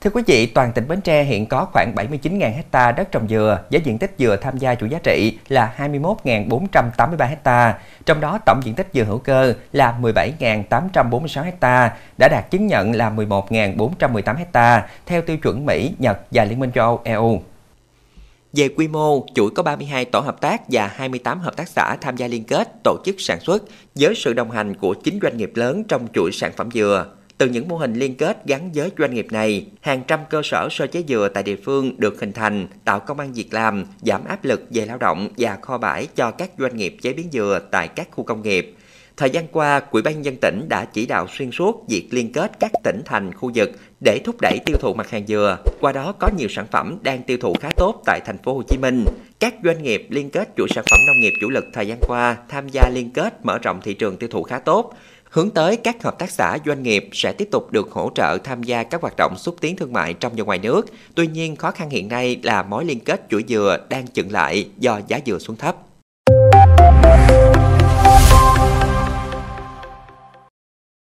Thưa quý vị, toàn tỉnh Bến Tre hiện có khoảng 79.000 hecta đất trồng dừa với diện tích dừa tham gia chuỗi giá trị là 21.483 hecta. Trong đó tổng diện tích dừa hữu cơ là 17.846 hecta, đã đạt chứng nhận là 11.418 hecta theo tiêu chuẩn Mỹ, Nhật và Liên minh châu Âu EU. Về quy mô, chuỗi có 32 tổ hợp tác và 28 hợp tác xã tham gia liên kết tổ chức sản xuất với sự đồng hành của 9 doanh nghiệp lớn trong chuỗi sản phẩm dừa. Từ những mô hình liên kết gắn với doanh nghiệp này, hàng trăm cơ sở sơ chế dừa tại địa phương được hình thành, tạo công an việc làm, giảm áp lực về lao động và kho bãi cho các doanh nghiệp chế biến dừa tại các khu công nghiệp. Thời gian qua, Quỹ ban dân tỉnh đã chỉ đạo xuyên suốt việc liên kết các tỉnh thành khu vực để thúc đẩy tiêu thụ mặt hàng dừa. Qua đó có nhiều sản phẩm đang tiêu thụ khá tốt tại thành phố Hồ Chí Minh. Các doanh nghiệp liên kết chuỗi sản phẩm nông nghiệp chủ lực thời gian qua tham gia liên kết mở rộng thị trường tiêu thụ khá tốt. Hướng tới các hợp tác xã doanh nghiệp sẽ tiếp tục được hỗ trợ tham gia các hoạt động xúc tiến thương mại trong và ngoài nước. Tuy nhiên, khó khăn hiện nay là mối liên kết chuỗi dừa đang chững lại do giá dừa xuống thấp.